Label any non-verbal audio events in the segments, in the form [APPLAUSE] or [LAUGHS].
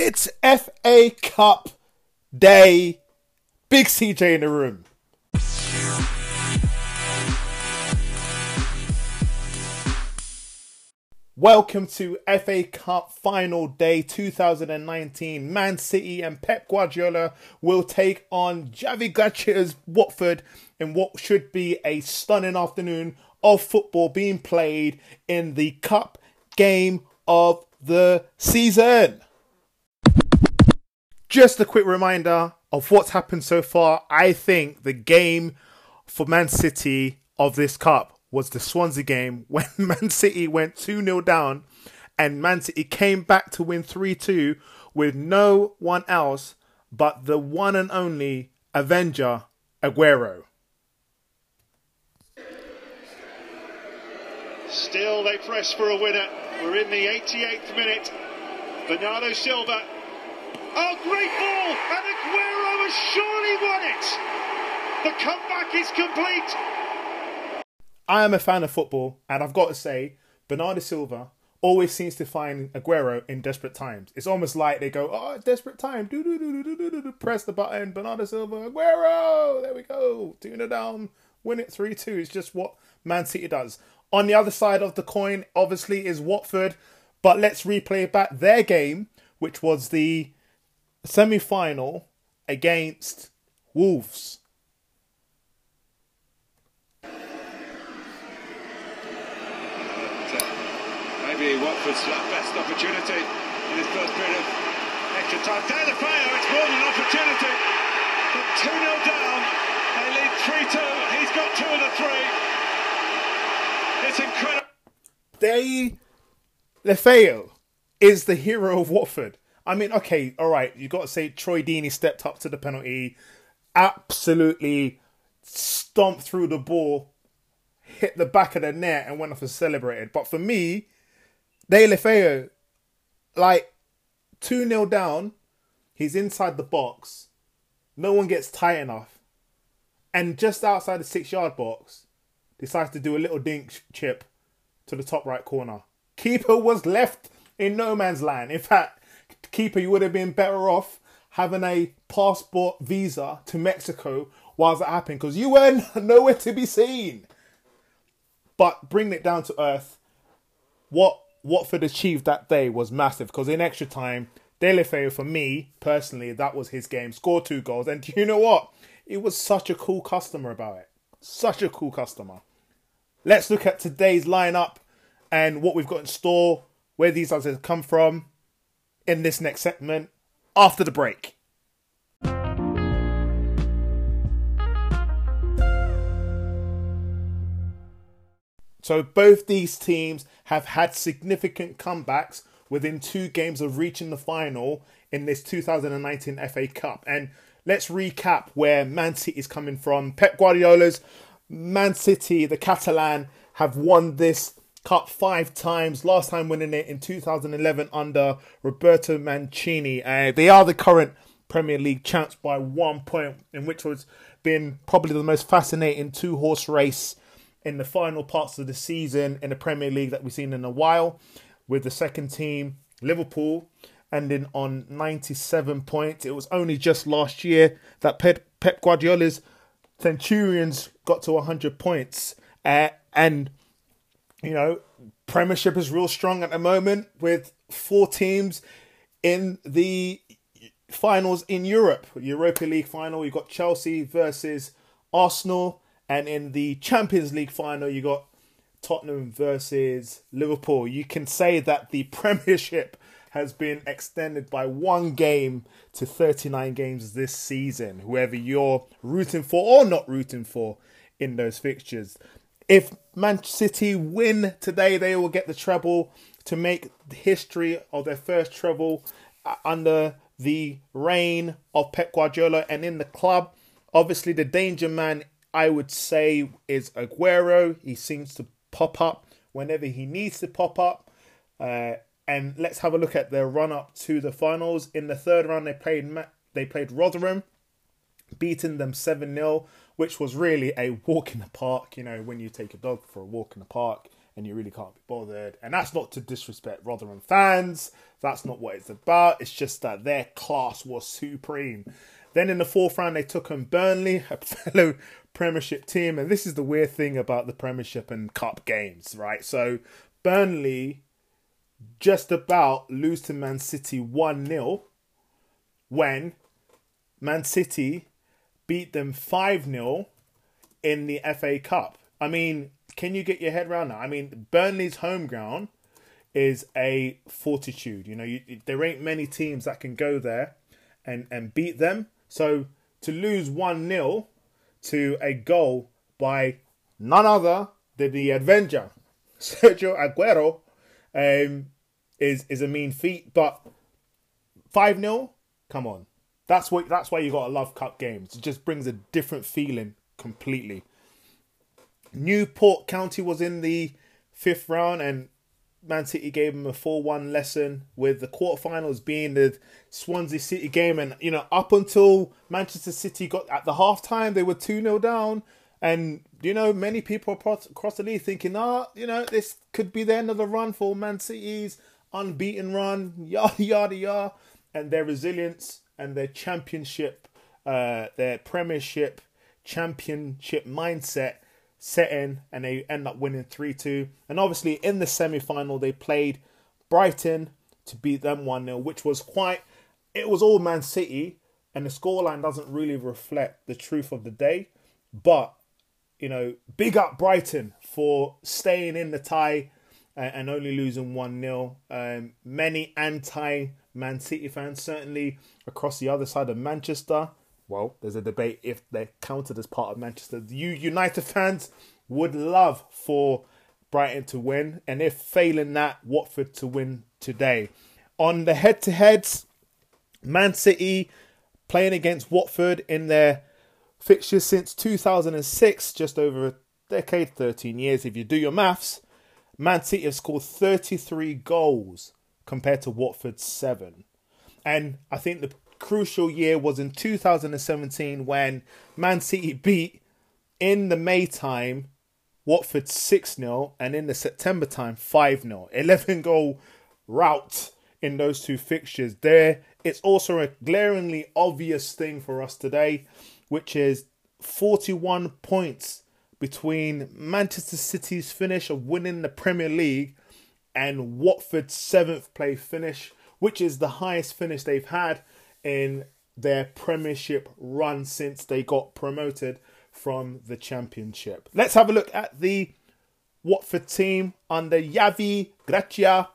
It's FA Cup day. Big CJ in the room. Welcome to FA Cup final day 2019. Man City and Pep Guardiola will take on Javi Gracia's Watford in what should be a stunning afternoon of football being played in the cup game of the season. Just a quick reminder of what's happened so far. I think the game for Man City of this cup was the Swansea game [LAUGHS] when Man City went 2 0 down and Man City came back to win 3 2 with no one else but the one and only Avenger Aguero. Still, they press for a winner. We're in the 88th minute. Bernardo Silva. Oh, great ball! And Aguero has surely won it! The comeback is complete. I am a fan of football, and I've got to say, Bernardo Silva always seems to find Aguero in desperate times. It's almost like they go, "Oh, desperate time!" Do do do do do do do. Press the button. Bernardo Silva, Aguero. There we go. 0 down. Win it three two. It's just what Man City does. On the other side of the coin, obviously, is Watford. But let's replay back their game, which was the semi final against Wolves. Maybe Watford's best opportunity in this first period of extra time. La Feo, it's more than an opportunity. But 2 0 down, they lead 3 2. He's got two of the three. It's incredible. They Lefeo is the hero of Watford. I mean, okay, all right, you got to say Troy Deeney stepped up to the penalty, absolutely stomped through the ball, hit the back of the net, and went off and celebrated. But for me, De Feo, like 2 0 down, he's inside the box, no one gets tight enough, and just outside the six yard box, decides to do a little dink chip to the top right corner. Keeper was left in no man's land. In fact, keeper, you would have been better off having a passport visa to Mexico whilst that happened because you were [LAUGHS] nowhere to be seen. But bringing it down to earth, what Watford achieved that day was massive because in extra time, De Feo, for me personally, that was his game. Scored two goals, and do you know what? It was such a cool customer about it. Such a cool customer. Let's look at today's lineup and what we've got in store, where these others come from in this next segment after the break. So both these teams have had significant comebacks within two games of reaching the final in this 2019 FA Cup. And let's recap where Man City is coming from. Pep Guardiola's Man City, the Catalan, have won this cup five times. Last time winning it in 2011 under Roberto Mancini. Uh, they are the current Premier League champs by one point, in which has been probably the most fascinating two horse race in the final parts of the season in the Premier League that we've seen in a while. With the second team, Liverpool, ending on 97 points. It was only just last year that Pep, Pep Guardiola's Centurions got to 100 points. Uh, and you know, Premiership is real strong at the moment with four teams in the finals in Europe. Europa League final, you got Chelsea versus Arsenal, and in the Champions League final, you got Tottenham versus Liverpool. You can say that the [LAUGHS] Premiership has been extended by one game to 39 games this season, whoever you're rooting for or not rooting for in those fixtures. If Man City win today, they will get the treble to make history of their first treble uh, under the reign of Pep Guardiola and in the club. Obviously, the danger man, I would say, is Aguero. He seems to pop up whenever he needs to pop up. Uh, and let's have a look at their run up to the finals. In the third round, they played they played Rotherham, beating them seven 0 which was really a walk in the park. You know, when you take a dog for a walk in the park and you really can't be bothered. And that's not to disrespect Rotherham fans. That's not what it's about. It's just that their class was supreme. Then in the fourth round, they took on Burnley, a [LAUGHS] fellow Premiership team. And this is the weird thing about the Premiership and Cup games, right? So Burnley just about lose to Man City 1 0 when Man City beat them 5 0 in the FA Cup. I mean, can you get your head around that? I mean, Burnley's home ground is a fortitude. You know, you, there ain't many teams that can go there and, and beat them. So to lose 1 0 to a goal by none other than the Avenger, [LAUGHS] Sergio Aguero, um, is, is a mean feat. But 5 0, come on. That's what that's why you gotta love cup games. It just brings a different feeling completely. Newport County was in the fifth round and Man City gave them a 4 1 lesson, with the quarterfinals being the Swansea City game. And, you know, up until Manchester City got at the halftime, they were 2 0 down. And, you know, many people across the league thinking, ah, you know, this could be the end of the run for Man City's unbeaten run, [LAUGHS] yada, yada, yada. And their resilience and their championship, uh, their premiership, championship mindset set in and they end up winning 3 2. And obviously, in the semi final, they played Brighton to beat them 1 0, which was quite, it was all Man City, and the scoreline doesn't really reflect the truth of the day. But, you know, big up Brighton for staying in the tie and, only losing 1 0. Um, many anti Man City fans, certainly across the other side of Manchester, well, there's a debate if they're counted as part of Manchester. You United fans would love for Brighton to win, and if failing that, Watford to win today. On the head to heads, Man City playing against Watford in their fixtures since 2006, just over a decade, 13 years. If you do your maths, Man City have scored 33 goals compared to Watford's 7. And I think the crucial year was in 2017 when Man City [LAUGHS] beat in the May time Watford 6 0 and in the September time 5 0. [LAUGHS] 11 goal route in those two fixtures. There, it's also a glaringly obvious thing for us today, which is 41 points between Manchester City's finish of winning the Premier League and Watford's seventh place finish, which is the highest finish they've had in their Premiership run since they got promoted from the Championship. Let's have a look at the Watford team under Javi Gracia.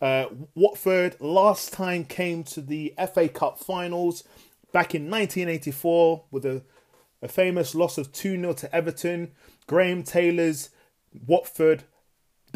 Uh, Watford last time came to the FA Cup finals back in 1984 with a, a famous loss of 2 0 to Everton. Graham Taylor's Watford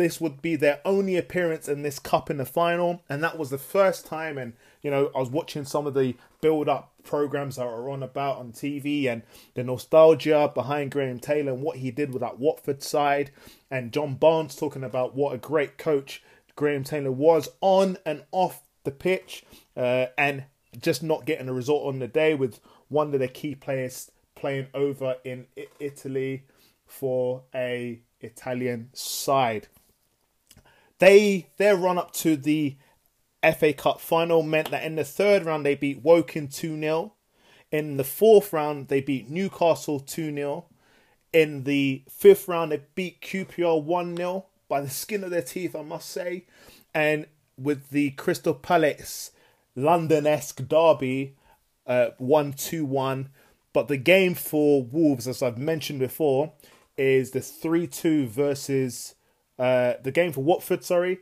this would be their only appearance in this cup in the final, and that was the first time. And you know, I was watching some of the build-up programs that are on about on TV, and the nostalgia behind Graham Taylor and what he did with that Watford side, and John Barnes talking about what a great coach Graham Taylor was on and off the pitch, uh, and just not getting a result on the day with one of their key players playing over in Italy for a Italian side. They their run up to the FA Cup final meant that in the third round they beat Woking 2 0. In the fourth round they beat Newcastle 2 0. In the fifth round they beat QPR 1 0 by the skin of their teeth, I must say. And with the Crystal Palace London esque derby uh, 1 2 1. But the game for Wolves, as I've mentioned before, is the 3 2 versus uh, the game for Watford, sorry,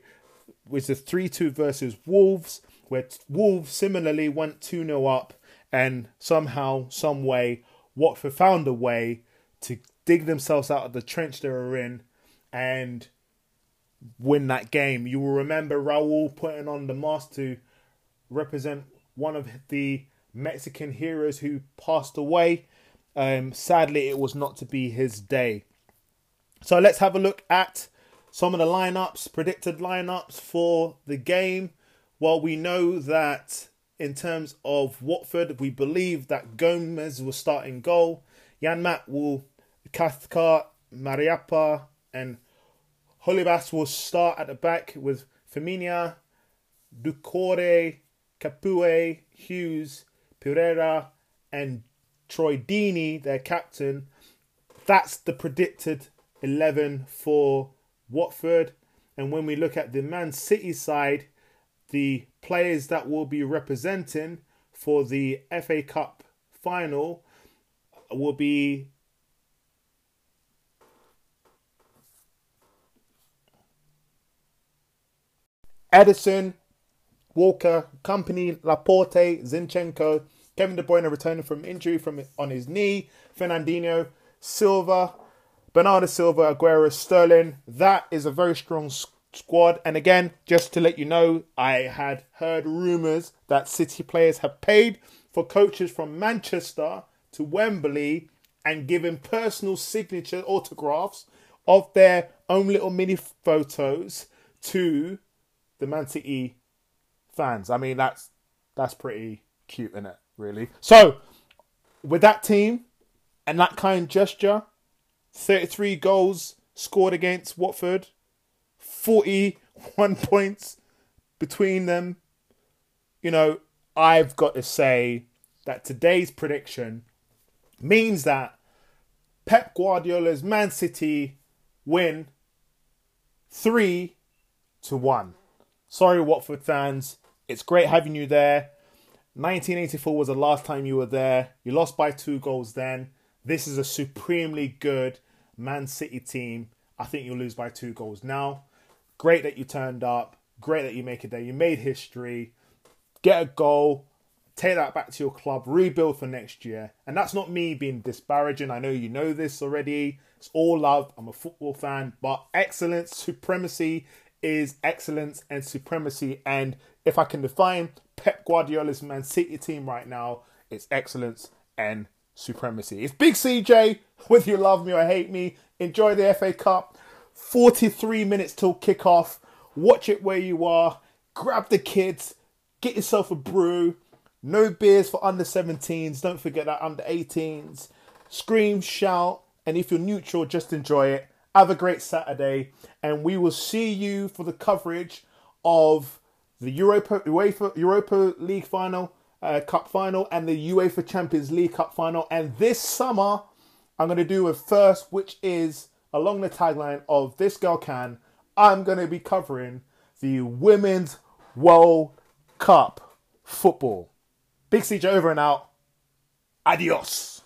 was the 3 2 versus Wolves, where Wolves similarly went 2 0 up, and somehow, some way, Watford found a way to dig themselves out of the trench they were in and win that game. You will remember Raul putting on the mask to represent one of the Mexican heroes who passed away. Um, sadly, it was not to be his day. So let's have a look at some of the lineups, predicted lineups for the game. Well, we know that in terms of Watford, we believe that Gomez will start in goal. Janmaat will Cathcart, Mariappa, and Holebas will start at the back with Femenía, Doucouré, Capoue, Hughes, Pereira, and Troy their captain. That's the predicted 11 for Watford. And when we look at the Man City side, the players that will be representing for the FA Cup final will be Ederson, Walker, Kompany, Laporte, Zinchenko, Kevin De Bruyne returning from injury from on his knee, Fernandinho, Silva, Bernardo Silva, Aguero, Sterling. That is a very strong squad. And again, just to let you know, I had heard rumours that City players have paid for coaches from Manchester to Wembley and given personal signature autographs of their own little mini photos to the Man City fans. I mean, that's that's pretty cute, isn't it? Really. So, with that team and that kind gesture, 33 goals scored against Watford, 41 [LAUGHS] points between them. You know, I've got to say that today's prediction means that Pep Guardiola's Man City win 3 to 1. Sorry, Watford fans. It's great having you there. 1984 was the last time you were there. You lost by two goals then. This is a supremely good Man City team. I think you'll lose by two goals now. Great that you turned up. Great that you make it there. You made history. Get a goal. Take that back to your club. Rebuild for next year. And that's not me being disparaging. I know you know this already. It's all love. I'm a football fan. But excellence, supremacy is excellence and supremacy. And if I can define Pep Guardiola's Man City team right now, it's excellence and supremacy. It's Big CJ, [LAUGHS] whether you love me or hate me. Enjoy the FA Cup. 43 minutes till kickoff. Watch it where you are. Grab the kids. Get yourself a brew. No beers for under 17s. Don't forget that under 18s. Scream, shout, and if you're neutral, just enjoy it. Have a great Saturday, and we will see you for the coverage of the Europa UEFA Europa League final, uh, Cup final, and the UEFA Champions League Cup final. And this summer, I'm going to do a first, which is along the tagline of "This Girl Can." I'm going to be covering the Women's World Cup football. Big CJ over and out. Adios.